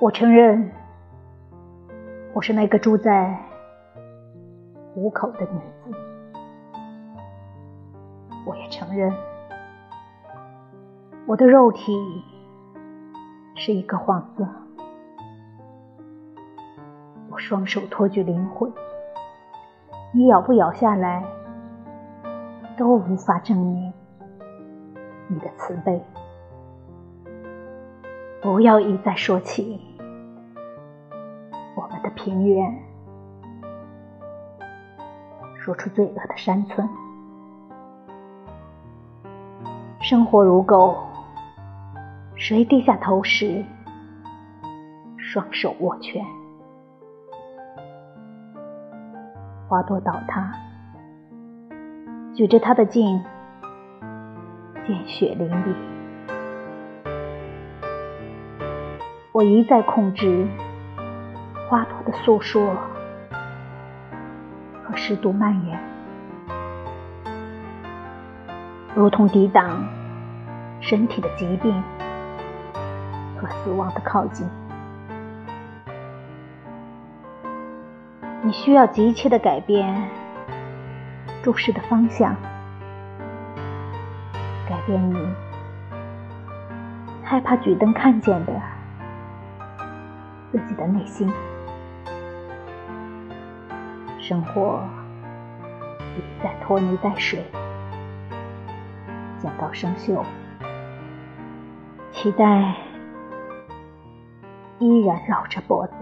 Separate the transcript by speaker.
Speaker 1: 我承认，我是那个住在虎口的女子。我也承认，我的肉体是一个幌子。我双手托举灵魂，你咬不咬下来，都无法证明你的慈悲。不要一再说起我们的平原，说出罪恶的山村。生活如狗，谁低下头时，双手握拳。花朵倒塌，举着它的茎，见血淋漓。我一再控制花朵的诉说和湿度蔓延，如同抵挡身体的疾病和死亡的靠近。你需要急切的改变注视的方向，改变你害怕举灯看见的。自己的内心，生活不再拖泥带水，剪刀生锈，期待依然绕着脖子。